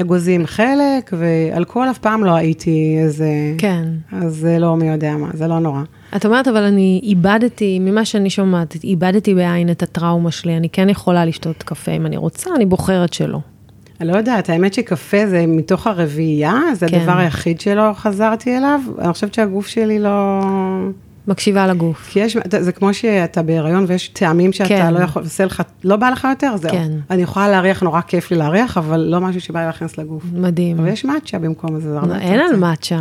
אגוזים חלק, ואלכוהול אף פעם לא הייתי איזה... כן. אז זה לא מי יודע מה, זה לא נורא. את אומרת, אבל אני איבדתי, ממה שאני שומעת, איבדתי בעין את הטראומה שלי, אני כן יכולה לשתות קפה אם אני רוצה, אני בוחרת שלא. אני לא יודעת, האמת שקפה זה מתוך הרביעייה, זה כן. הדבר היחיד שלא חזרתי אליו. אני חושבת שהגוף שלי לא... מקשיבה לגוף. כי יש, זה כמו שאתה בהיריון ויש טעמים שאתה כן. לא יכול, עושה לך, לא בא לך יותר, זהו. כן. אני יכולה להריח, נורא כיף לי להריח, אבל לא משהו שבא לי להכניס לגוף. מדהים. אבל יש מאצ'ה במקום זה, זה הרבה לא, אין על. מאצ'ה.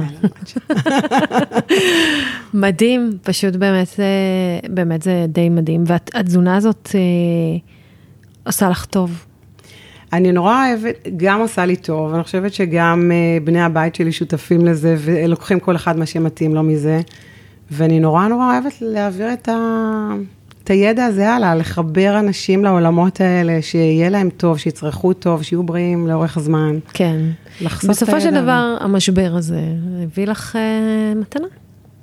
מדהים, פשוט באמת, אה, באמת זה די מדהים. והתזונה הזאת אה, עושה לך טוב. אני נורא אוהבת, גם עושה לי טוב, אני חושבת שגם אה, בני הבית שלי שותפים לזה, ולוקחים כל אחד מה שמתאים לו מזה, ואני נורא נורא אוהבת להעביר את, ה... את הידע הזה הלאה, לחבר אנשים לעולמות האלה, שיהיה להם טוב, שיצרכו טוב, שיהיו בריאים לאורך זמן. כן. לחשוף את בסופו של הידע דבר, המשבר הזה הביא לך אה, מתנה.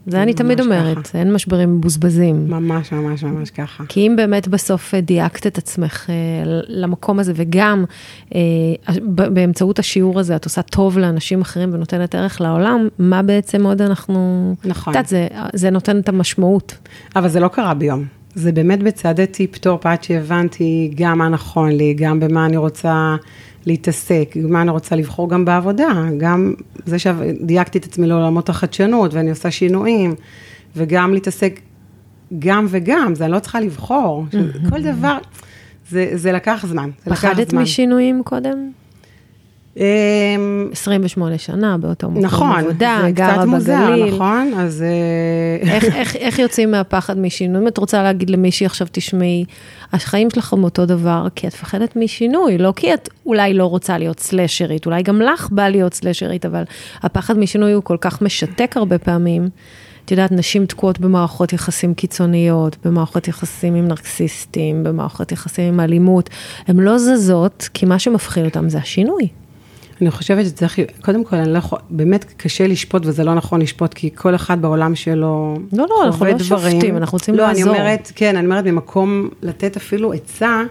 זה אני תמיד אומרת, ככה. אין משברים מבוזבזים. ממש ממש ממש ככה. כי אם באמת בסוף אה, דייקת את עצמך אה, למקום הזה, וגם אה, באמצעות השיעור הזה את עושה טוב לאנשים אחרים ונותנת ערך לעולם, מה בעצם עוד אנחנו... נכון. את יודעת, זה, זה נותן את המשמעות. אבל זה לא קרה ביום. זה באמת בצעדי טיפ-טופ עד שהבנתי גם מה נכון לי, גם במה אני רוצה להתעסק, מה אני רוצה לבחור גם בעבודה, גם זה שדייקתי את עצמי לעולמות החדשנות ואני עושה שינויים, וגם להתעסק גם וגם, זה אני לא צריכה לבחור, כל דבר, זה, זה לקח זמן, זה לקח זמן. פחדת משינויים קודם? 28 אמ, שנה באותו מקום נכון, עבודה, גרה בגליל. נכון, זה קצת מוזר, נכון? אז... אה, איך, איך, איך יוצאים מהפחד משינוי? אם את רוצה להגיד למישהי עכשיו, תשמעי, החיים שלכם אותו דבר, כי את מפחדת משינוי, לא כי את אולי לא רוצה להיות סלשרית, אולי גם לך בא להיות סלשרית, אבל הפחד משינוי הוא כל כך משתק הרבה פעמים. את יודעת, נשים תקועות במערכות יחסים קיצוניות, במערכות יחסים עם נרקסיסטים, במערכות יחסים עם אלימות. הן לא זזות, כי מה שמפחיד אותן זה השינוי. אני חושבת שצריך, קודם כל, אני לא יכול, באמת קשה לשפוט, וזה לא נכון לשפוט, כי כל אחד בעולם שלו לא, לא, אנחנו לא שופטים, אנחנו רוצים לא, לעזור. לא, אני אומרת, כן, אני אומרת, במקום לתת אפילו עצה,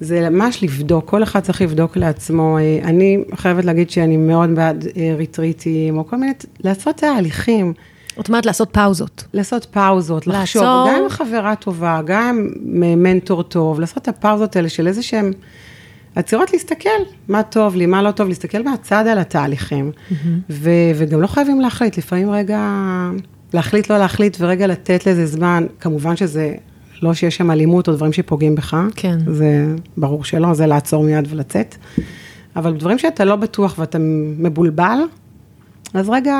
זה ממש לבדוק, כל אחד צריך לבדוק לעצמו. אה, אני חייבת להגיד שאני מאוד בעד אה, ריטריטים, או כל מיני, לעשות תהליכים. זאת אומרת, לעשות פאוזות. לעשות פאוזות, לחשוב, לעצור. גם עם חברה טובה, גם עם מנטור טוב, לעשות את הפאוזות האלה של איזה שהם... עצירות להסתכל, מה טוב לי, מה לא טוב, להסתכל מהצד על התהליכים. Mm-hmm. ו- וגם לא חייבים להחליט, לפעמים רגע, להחליט, לא להחליט, ורגע לתת לזה זמן, כמובן שזה, לא שיש שם אלימות או דברים שפוגעים בך. כן. זה ברור שלא, זה לעצור מיד ולצאת. אבל דברים שאתה לא בטוח ואתה מבולבל, אז רגע,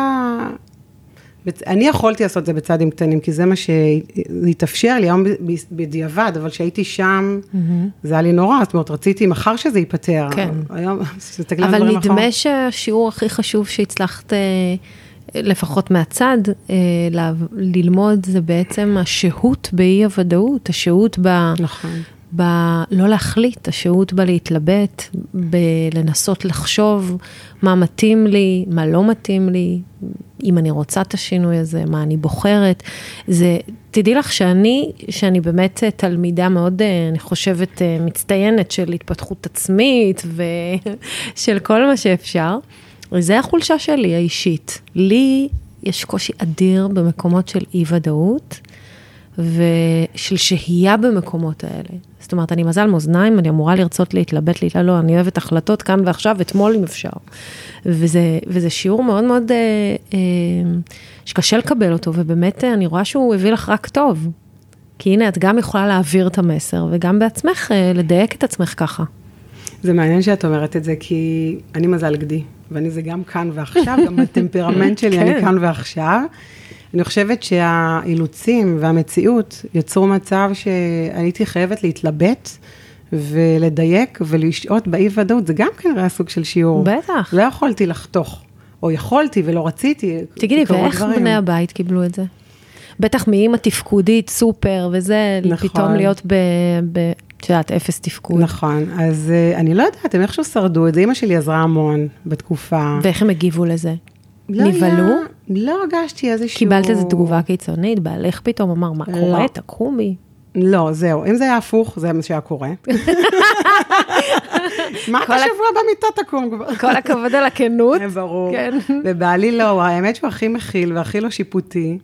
אני יכולתי לעשות את זה בצעדים קטנים, כי זה מה שהתאפשר לי היום בדיעבד, אבל כשהייתי שם, mm-hmm. זה היה לי נורא, זאת אומרת, רציתי מחר שזה ייפתר. כן. היום, אבל נדמה אחר. שהשיעור הכי חשוב שהצלחת, אה, לפחות מהצד, אה, ללמוד, זה בעצם השהות באי הוודאות, השהות ב... נכון. בלא להחליט, השהות בלהתלבט, בלנסות לחשוב מה מתאים לי, מה לא מתאים לי, אם אני רוצה את השינוי הזה, מה אני בוחרת. זה, תדעי לך שאני, שאני באמת תלמידה מאוד, אה, אני חושבת, אה, מצטיינת של התפתחות עצמית ושל כל מה שאפשר. וזה החולשה שלי האישית. לי יש קושי אדיר במקומות של אי-ודאות. ושל שהייה במקומות האלה. זאת אומרת, אני מזל מאזניים, אני אמורה לרצות להתלבט, להתלבט, לא, אני אוהבת החלטות כאן ועכשיו, אתמול אם אפשר. וזה, וזה שיעור מאוד מאוד, אה, אה, שקשה לקבל אותו, ובאמת אה, אני רואה שהוא הביא לך רק טוב. כי הנה, את גם יכולה להעביר את המסר, וגם בעצמך אה, לדייק את עצמך ככה. זה מעניין שאת אומרת את זה, כי אני מזל גדי, ואני זה גם כאן ועכשיו, גם בטמפרמנט שלי אני כן. כאן ועכשיו. אני חושבת שהאילוצים והמציאות יצרו מצב שהייתי חייבת להתלבט ולדייק ולשהות באי ודאות, זה גם כנראה כן סוג של שיעור. בטח. לא יכולתי לחתוך, או יכולתי ולא רציתי. תגידי, ואיך דברים. בני הבית קיבלו את זה? בטח מאימא תפקודית, סופר וזה, נכון. פתאום להיות ב... ב... את יודעת, אפס תפקוד. נכון, אז uh, אני לא יודעת, הם איכשהו שרדו את זה, אימא שלי עזרה המון בתקופה. ואיך הם הגיבו לזה? לא נבהלו? היה, לא הרגשתי איזשהו... קיבלת איזו תגובה קיצונית, בעלך פתאום אמר, מה לא. קורה? תקומי. לא, זהו, אם זה היה הפוך, זה מה שהיה קורה. מה אתה שבוע במיטה תקום כבר? כל הכבוד על הכנות. ברור. כן. ובעלי לא, האמת שהוא הכי מכיל והכי לא שיפוטי,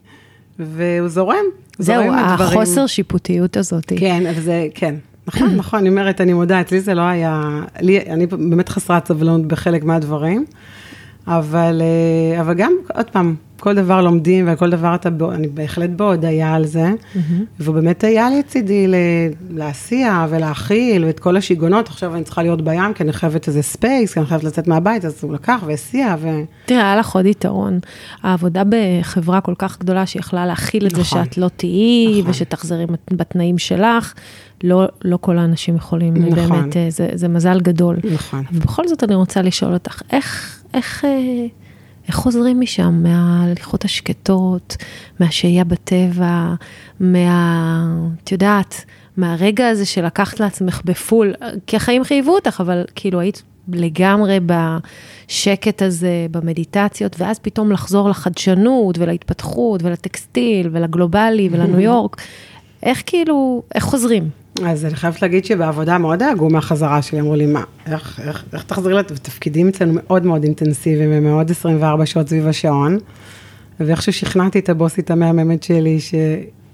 והוא זורם. זהו, החוסר שיפוטיות הזאת. כן, זה, כן. נכון, נכון, אני אומרת, אני מודה, אצלי זה לא היה, לי, אני באמת חסרת סבלנות בחלק מהדברים. אבל, אה, אבל גם, עוד פעם, כל דבר לומדים וכל דבר אתה, אני בהחלט בהודיה על זה, mm-hmm. והוא באמת היה לצידי להסיע ולהכיל ואת כל השיגעונות, עכשיו אני צריכה להיות בים כי אני חייבת איזה ספייס, כי אני חייבת לצאת מהבית, אז הוא לקח והסיע ו... תראה, היה לך עוד יתרון, העבודה בחברה כל כך גדולה שיכלה להכיל את נכון. זה שאת לא תהיי, נכון. ושתחזרי בתנאים שלך. לא, לא כל האנשים יכולים, נכון. באמת, אה, זה, זה מזל גדול. נכון. ובכל זאת אני רוצה לשאול אותך, איך, איך, אה, איך חוזרים משם, מההליכות השקטות, מהשהייה בטבע, מה... את יודעת, מהרגע הזה שלקחת לעצמך בפול, כי החיים חייבו אותך, אבל כאילו היית לגמרי בשקט הזה, במדיטציות, ואז פתאום לחזור לחדשנות ולהתפתחות ולטקסטיל ולגלובלי ולניו יורק. איך כאילו, איך חוזרים? אז אני חייבת להגיד שבעבודה מאוד דאגו מהחזרה שלי, אמרו לי, מה, איך, איך, איך תחזרי לתפקידים אצלנו מאוד מאוד אינטנסיביים ומאוד 24 שעות סביב השעון, ואיכשהו שכנעתי את הבוסית המהממת שלי, ש...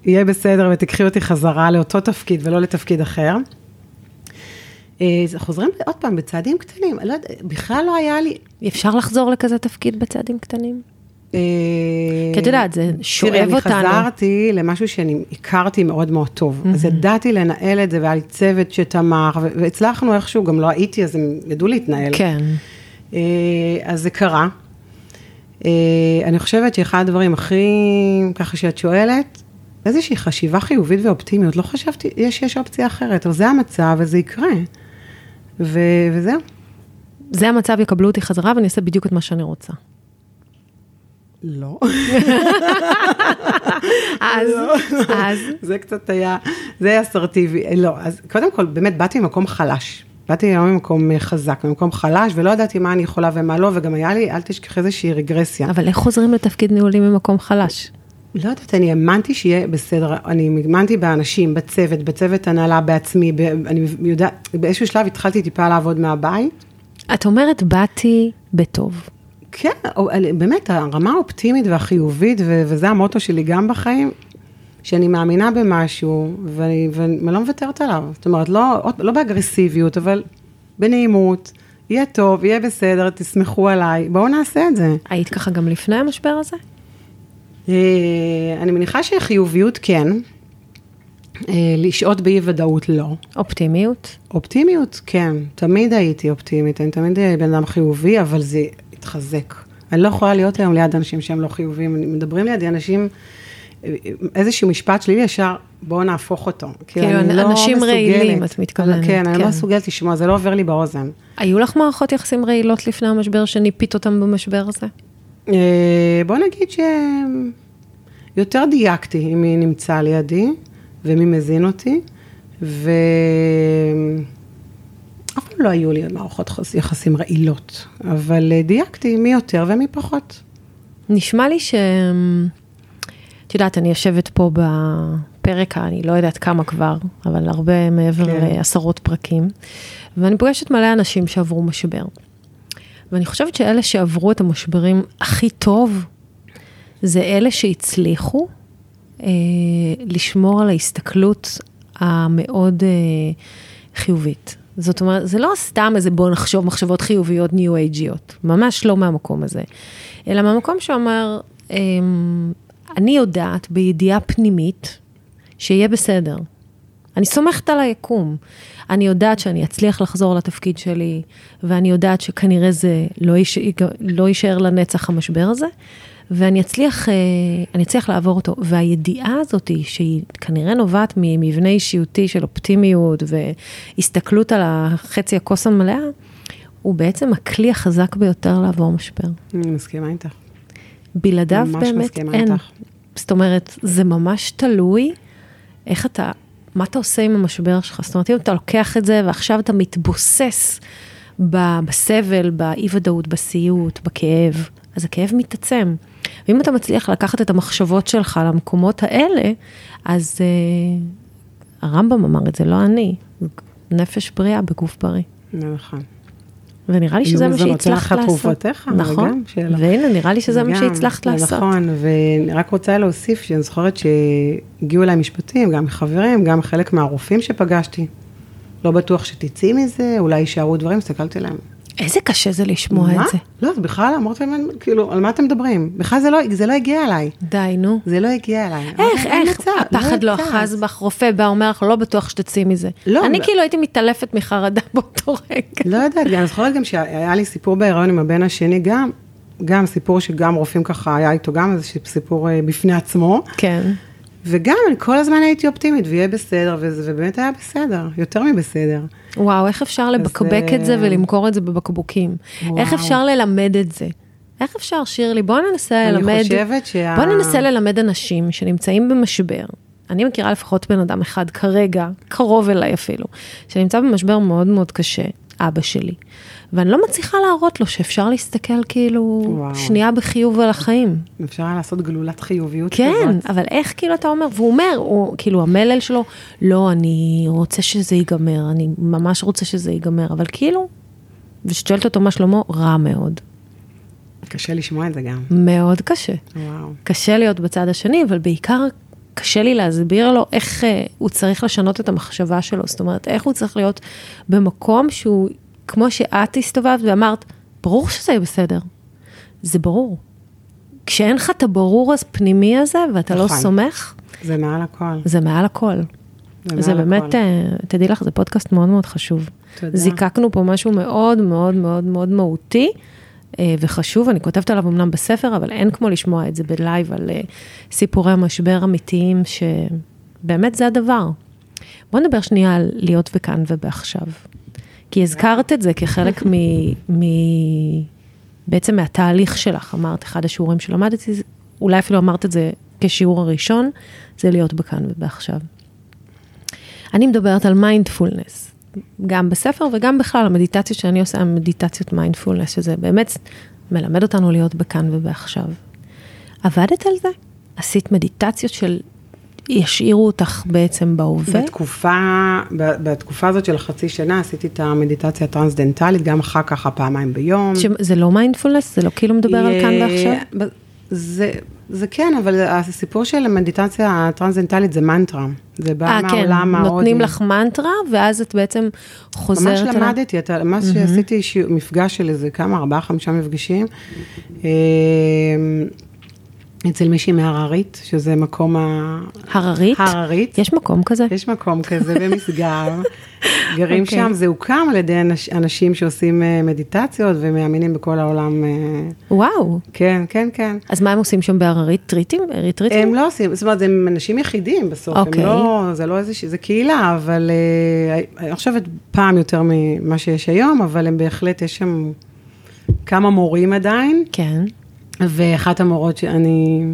יהיה בסדר ותקחי אותי חזרה לאותו תפקיד ולא לתפקיד אחר. חוזרים עוד פעם בצעדים קטנים, לא בכלל לא היה לי... אפשר לחזור לכזה תפקיד בצעדים קטנים? אה, כי את יודעת, זה שואב אותנו. תראי, אני חזרתי למשהו שאני הכרתי מאוד מאוד טוב. Mm-hmm. אז ידעתי לנהל את זה, והיה לי צוות שתמך, והצלחנו איכשהו, גם לא הייתי, אז הם ידעו להתנהל. כן. אה, אז זה קרה. אני חושבת שאחד הדברים הכי, ככה שאת שואלת, איזושהי חשיבה חיובית ואופטימיות, לא חשבתי, יש, יש אופציה אחרת, אבל זה המצב וזה יקרה. ו, וזהו. זה המצב, יקבלו אותי חזרה ואני אעשה בדיוק את מה שאני רוצה. לא. אז, לא. אז. זה קצת היה, זה היה אסרטיבי. לא, אז קודם כל, באמת, באתי ממקום חלש. באתי לא ממקום חזק, ממקום חלש, ולא ידעתי מה אני יכולה ומה לא, וגם היה לי, אל תשכח איזושהי רגרסיה. אבל איך חוזרים לתפקיד ניהולי ממקום חלש? לא יודעת, אני האמנתי שיהיה בסדר, אני האמנתי באנשים, בצוות, בצוות הנהלה בעצמי, ב, אני יודעת, באיזשהו שלב התחלתי טיפה לעבוד מהבית. את אומרת, באתי בטוב. כן, באמת, הרמה האופטימית והחיובית, וזה המוטו שלי גם בחיים, שאני מאמינה במשהו, ואני, ואני לא מוותרת עליו. זאת אומרת, לא, לא באגרסיביות, אבל בנעימות. יהיה טוב, יהיה בסדר, תסמכו עליי, בואו נעשה את זה. היית ככה גם לפני המשבר הזה? אה, אני מניחה שחיוביות כן, אה, לשהות באי ודאות לא. אופטימיות? אופטימיות, כן, תמיד הייתי אופטימית, אני תמיד בן אדם חיובי, אבל זה התחזק. אני לא יכולה להיות היום ליד אנשים שהם לא חיוביים, מדברים לידי אנשים, איזשהו משפט שלילי ישר, בואו נהפוך אותו. כאילו, לא אנשים לא רעילים, את מתכוונת. כן, כן, אני לא כן. מסוגלת לשמוע, זה לא עובר לי באוזן. היו לך מערכות יחסים רעילות לפני המשבר, שניפית אותם במשבר הזה? אה, בוא נגיד שיותר דייקתי עם מי נמצא לידי ומי מזין אותי, ו... אף פעם לא היו לי מערכות יחסים רעילות, אבל אה, דייקתי מי יותר ומי פחות. נשמע לי ש... את יודעת, אני יושבת פה בפרק, אני לא יודעת כמה כבר, אבל הרבה מעבר כן. לעשרות פרקים, ואני פוגשת מלא אנשים שעברו משבר. ואני חושבת שאלה שעברו את המשברים הכי טוב, זה אלה שהצליחו אה, לשמור על ההסתכלות המאוד אה, חיובית. זאת אומרת, זה לא סתם איזה בוא נחשוב מחשבות חיוביות ניו אייג'יות, ממש לא מהמקום הזה, אלא מהמקום שאומר, אה, אני יודעת בידיעה פנימית שיהיה בסדר. אני סומכת על היקום. אני יודעת שאני אצליח לחזור לתפקיד שלי, ואני יודעת שכנראה זה לא, יש, לא יישאר לנצח המשבר הזה, ואני אצליח, אה, אני אצליח לעבור אותו. והידיעה הזאת, שהיא כנראה נובעת ממבנה אישיותי של אופטימיות והסתכלות על החצי הכוס המלאה, הוא בעצם הכלי החזק ביותר לעבור משבר. אני מסכימה איתך. בלעדיו באמת אין. איתך. זאת אומרת, זה ממש תלוי איך אתה מה אתה עושה עם המשבר שלך? זאת אומרת, אם אתה לוקח את זה ועכשיו אתה מתבוסס בסבל, באי-ודאות, בסיוט, בכאב, אז הכאב מתעצם. ואם אתה מצליח לקחת את המחשבות שלך למקומות האלה, אז uh, הרמב"ם אמר את זה, לא אני, נפש בריאה בגוף בריא. נכון. ונראה לי שזה מה שהצלחת לעשות. תרופתיך, נכון, והנה, נראה לי שזה מה שהצלחת לעשות. נכון, ואני רק רוצה להוסיף שאני זוכרת שהגיעו אליי משפטים, גם מחברים, גם חלק מהרופאים שפגשתי. לא בטוח שתצאי מזה, אולי יישארו דברים, הסתכלתי להם. איזה קשה זה לשמוע מה? את זה. לא, אז בכלל אמרתי להם, כאילו, על מה אתם מדברים? בכלל זה לא, זה לא הגיע אליי. די, נו. זה לא הגיע אליי. איך, איך, מצב, הפחד לא אחז בך, רופא בא, אומר לך, לא בטוח שתצאי מזה. לא. אני לא. כאילו הייתי מתעלפת מחרדה באותו רגע. לא יודעת, אני זוכרת גם שהיה לי סיפור בהיריון עם הבן השני גם, גם סיפור שגם רופאים ככה, היה איתו גם איזה סיפור אה, בפני עצמו. כן. וגם אני כל הזמן הייתי אופטימית, ויהיה בסדר, וזה באמת היה בסדר, יותר מבסדר. וואו, איך אפשר לבקבק אז... את זה ולמכור את זה בבקבוקים? וואו. איך אפשר ללמד את זה? איך אפשר, שירלי? בואו ננסה ללמד... אני חושבת שה... בואו ננסה ללמד אנשים שנמצאים במשבר. אני מכירה לפחות בן אדם אחד כרגע, קרוב אליי אפילו, שנמצא במשבר מאוד מאוד קשה, אבא שלי. ואני לא מצליחה להראות לו שאפשר להסתכל כאילו וואו. שנייה בחיוב על החיים. אפשר לעשות גלולת חיוביות כן, כזאת. כן, אבל איך כאילו אתה אומר, והוא אומר, הוא, כאילו המלל שלו, לא, אני רוצה שזה ייגמר, אני ממש רוצה שזה ייגמר, אבל כאילו, וכשאת שואלת אותו מה שלמה, רע מאוד. קשה לשמוע את זה גם. מאוד קשה. וואו. קשה להיות בצד השני, אבל בעיקר קשה לי להסביר לו איך אה, הוא צריך לשנות את המחשבה שלו, זאת אומרת, איך הוא צריך להיות במקום שהוא, כמו שאת הסתובבת ואמרת, ברור שזה יהיה בסדר. זה ברור. כשאין לך את הברור הפנימי הזה, ואתה לא נכון. סומך, זה מעל הכל. זה מעל הכל. זה באמת, הכל. אה, תדעי לך, זה פודקאסט מאוד מאוד חשוב. תודה. זיקקנו פה משהו מאוד מאוד מאוד מאוד מהותי אה, וחשוב, אני כותבת עליו אמנם בספר, אבל אין כמו לשמוע את זה בלייב על אה, סיפורי משבר אמיתיים, שבאמת זה הדבר. בוא נדבר שנייה על להיות בכאן ובעכשיו. כי הזכרת את זה כחלק מ... מ... בעצם מהתהליך שלך, אמרת, אחד השיעורים שלמדתי, אולי אפילו אמרת את זה כשיעור הראשון, זה להיות בכאן ובעכשיו. אני מדברת על מיינדפולנס, גם בספר וגם בכלל, המדיטציות שאני עושה הן מדיטציות מיינדפולנס, שזה באמת מלמד אותנו להיות בכאן ובעכשיו. עבדת על זה? עשית מדיטציות של ישאירו אותך בעצם בהווה? בתקופה, בתקופה הזאת של החצי שנה עשיתי את המדיטציה הטרנסדנטלית, גם אחר כך הפעמיים ביום. זה לא מיינדפולנס? זה לא כאילו מדבר על כאן אה, ועכשיו? זה, זה כן, אבל הסיפור של המדיטציה הטרנסדנטלית זה מנטרה. זה בא אה, כן, מהעולם ההודי. נותנים לך מנטרה, ואז את בעצם חוזרת ממש. למדתי, אתה, ממש שעשיתי שיעור- מפגש של איזה כמה, ארבעה, חמישה מפגשים. אה, אצל מישהי מהררית, שזה מקום ה... הררית? הררית. יש מקום כזה? יש מקום כזה במשגב, גרים אוקיי. שם, זה הוקם על ידי אנש, אנשים שעושים אה, מדיטציות ומאמינים בכל העולם. אה, וואו. כן, כן, כן. אז מה הם עושים שם בהררית? טריטים? ריטריטים? הם לא עושים, זאת אומרת, הם אנשים יחידים בסוף, אוקיי. הם לא, זה לא איזושהי, זה קהילה, אבל אה, אני חושבת פעם יותר ממה שיש היום, אבל הם בהחלט, יש שם כמה מורים עדיין, כן. ואחת המורות שאני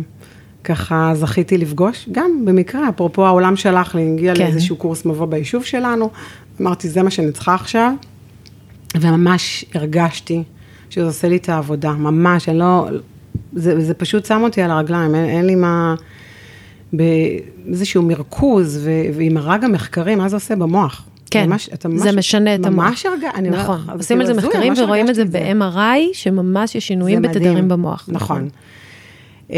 ככה זכיתי לפגוש, גם במקרה, אפרופו העולם שלח לי, הגיע כן. לאיזשהו קורס מבוא ביישוב שלנו, אמרתי, זה מה שאני צריכה עכשיו, וממש הרגשתי שזה עושה לי את העבודה, ממש, אני לא, זה, זה פשוט שם אותי על הרגליים, אין, אין לי מה, באיזשהו מרכוז, ו, ועם הרג המחקרים, מה זה עושה במוח? כן, ממש, אתה ממש, זה משנה את המוח. ממש הרגע, אני נכון, אבל עושים על כאילו זה הזוי, מחקרים ורואים את זה ב-MRI, שממש יש שינויים זה. בתדרים במוח. נכון. אה,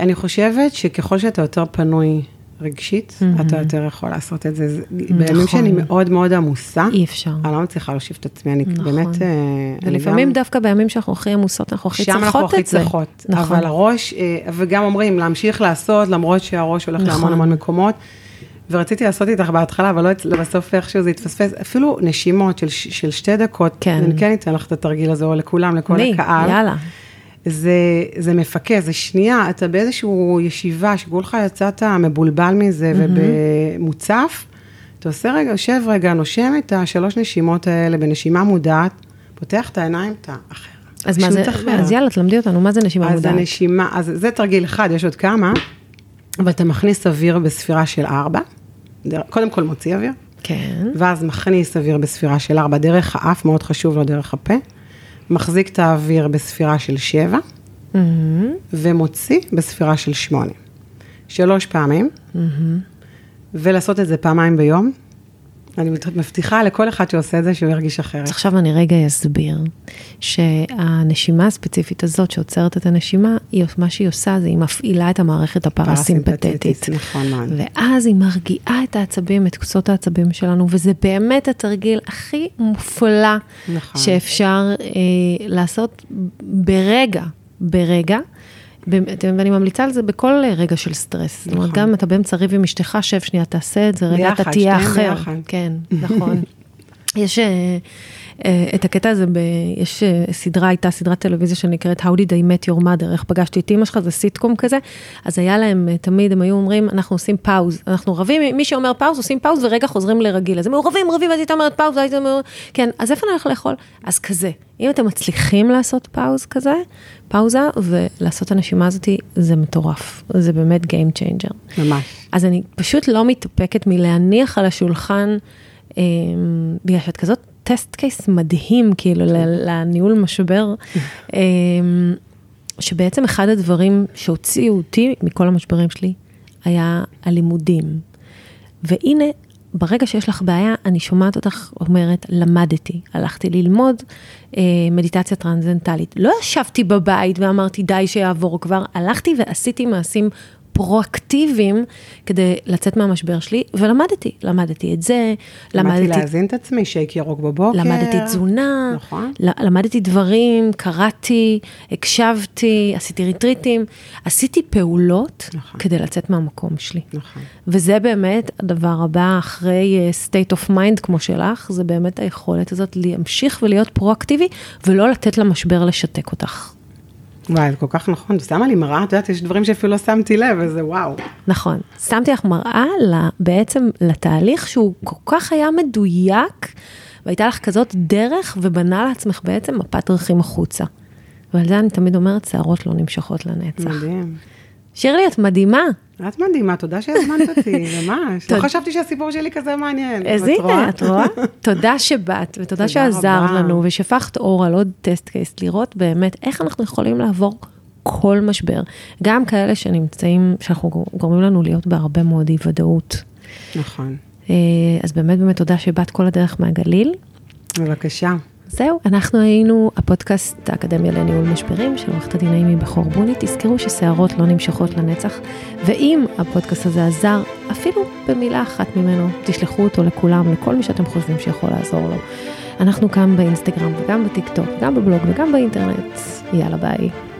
אני חושבת שככל שאתה יותר פנוי רגשית, אתה יותר יכול לעשות את זה. זה- בימים שאני מאוד מאוד עמוסה, אי אפשר. אני לא מצליחה להושיב את עצמי, אני נכון. באמת... אה, ולפעמים גם- דווקא בימים שאנחנו הכי עמוסות, אנחנו הכי שם אנחנו צריכות הכי את זה. צריכות. נכון. אבל הראש, אה, וגם אומרים, להמשיך לעשות, למרות שהראש הולך נכון. להמון המון מקומות. ורציתי לעשות איתך בהתחלה, אבל לא, בסוף איכשהו זה התפספס. אפילו נשימות של, של שתי דקות, כן. אני כן אתן לך את התרגיל הזה, או לכולם, לכל מי? הקהל. יאללה. זה, זה מפקה, זה שנייה, אתה באיזושהי ישיבה, שכולך יצאת מבולבל מזה ובמוצף, אתה עושה רגע, יושב רגע, נושם את השלוש נשימות האלה בנשימה מודעת, פותח את העיניים, אתה אחר. אז מה זה, אחר. אז יאללה, תלמדי אותנו, מה זה נשימה אז מודעת? הנשימה, אז זה תרגיל אחד, יש עוד כמה, אבל אתה מכניס אוויר בספירה של ארבע, קודם כל מוציא אוויר, כן. ואז מכניס אוויר בספירה של ארבע, דרך האף, מאוד חשוב, לא דרך הפה, מחזיק את האוויר בספירה של שבע, מהמם. ומוציא בספירה של שמונה. שלוש פעמים, ולעשות את זה פעמיים ביום. אני מבטיחה לכל אחד שעושה את זה שהוא ירגיש אחרת. אז עכשיו אני רגע אסביר, שהנשימה הספציפית הזאת שעוצרת את הנשימה, היא, מה שהיא עושה זה היא מפעילה את המערכת הפרסימפטית. נכון מאוד. ואז היא מרגיעה את העצבים, את כוסות העצבים שלנו, וזה באמת התרגיל הכי מופלא נכון. שאפשר אה, לעשות ברגע, ברגע. ואני ממליצה על זה בכל רגע של סטרס. זאת אומרת, נכון. גם אם אתה באמצע ריב עם אשתך, שב שנייה, תעשה את זה, רגע, אתה ביחד, תהיה אחר. ביחד. כן, נכון. יש אה, אה, את הקטע הזה, ב, יש אה, סדרה, הייתה סדרת טלוויזיה שנקראת How did I met your mother, איך פגשתי את אימא שלך, זה סיטקום כזה, אז היה להם, אה, תמיד הם היו אומרים, אנחנו עושים פאוז, אנחנו רבים, מי שאומר פאוז, עושים פאוז ורגע חוזרים לרגיל, אז הם היו רבים, רבים, ואז הייתה אומרת פאוז, והייתה אומרת, כן, אז איפה אני הולך לאכול? אז כזה, אם אתם מצליחים לעשות פאוז כזה, פאוזה, ולעשות את הנשימה הזאת, זה מטורף, זה באמת Game changer. ממש. אז אני פשוט לא מתאפקת מלהניח על השולחן, אה, בגלל שאת כזאת טסט קייס מדהים, כאילו, ל- לניהול משבר, אה, שבעצם אחד הדברים שהוציאו אותי מכל המשברים שלי, היה הלימודים. והנה, ברגע שיש לך בעיה, אני שומעת אותך אומרת, למדתי, הלכתי ללמוד אה, מדיטציה טרנזנטלית. לא ישבתי בבית ואמרתי, די שיעבור כבר, הלכתי ועשיתי מעשים פרואקטיביים כדי לצאת מהמשבר שלי, ולמדתי, למדתי את זה, למדתי למדתי, להזין את עצמי, שייק ירוק בבוקר. למדתי תזונה, נכון. למדתי דברים, קראתי, הקשבתי, עשיתי ריטריטים, עשיתי פעולות נכון. כדי לצאת מהמקום שלי. נכון. וזה באמת הדבר הבא אחרי אה, state of mind כמו שלך, זה באמת היכולת הזאת להמשיך ולהיות פרואקטיבי, ולא לתת למשבר לשתק אותך. וואי, זה כל כך נכון, שמה לי מראה, את יודעת, יש דברים שאפילו לא שמתי לב, וזה וואו. נכון, שמתי לך מראה ל- בעצם לתהליך שהוא כל כך היה מדויק, והייתה לך כזאת דרך, ובנה לעצמך בעצם מפת דרכים החוצה. ועל זה אני תמיד אומרת, שערות לא נמשכות לנצח. מדהים. שירלי, את מדהימה. את מדהימה, תודה שהזמנת אותי, ממש. לא. חשבתי שהסיפור שלי כזה מעניין. אז הנה? את רואה? תודה שבאת, ותודה תודה שעזרת. לנו, ושפכת אור על עוד טסט קייס, לראות באמת איך אנחנו יכולים לעבור כל משבר. גם כאלה שנמצאים, שאנחנו גורמים לנו להיות בהרבה מאוד אי ודאות. נכון. אה, אז באמת באמת תודה שבאת כל הדרך מהגליל. בבקשה. זהו, אנחנו היינו הפודקאסט האקדמיה לניהול משברים של עורכת הדין אימי בכור בוני. תזכרו ששערות לא נמשכות לנצח, ואם הפודקאסט הזה עזר, אפילו במילה אחת ממנו, תשלחו אותו לכולם, לכל מי שאתם חושבים שיכול לעזור לו. אנחנו כאן באינסטגרם וגם בטיקטוק, גם בבלוג וגם באינטרנט. יאללה ביי.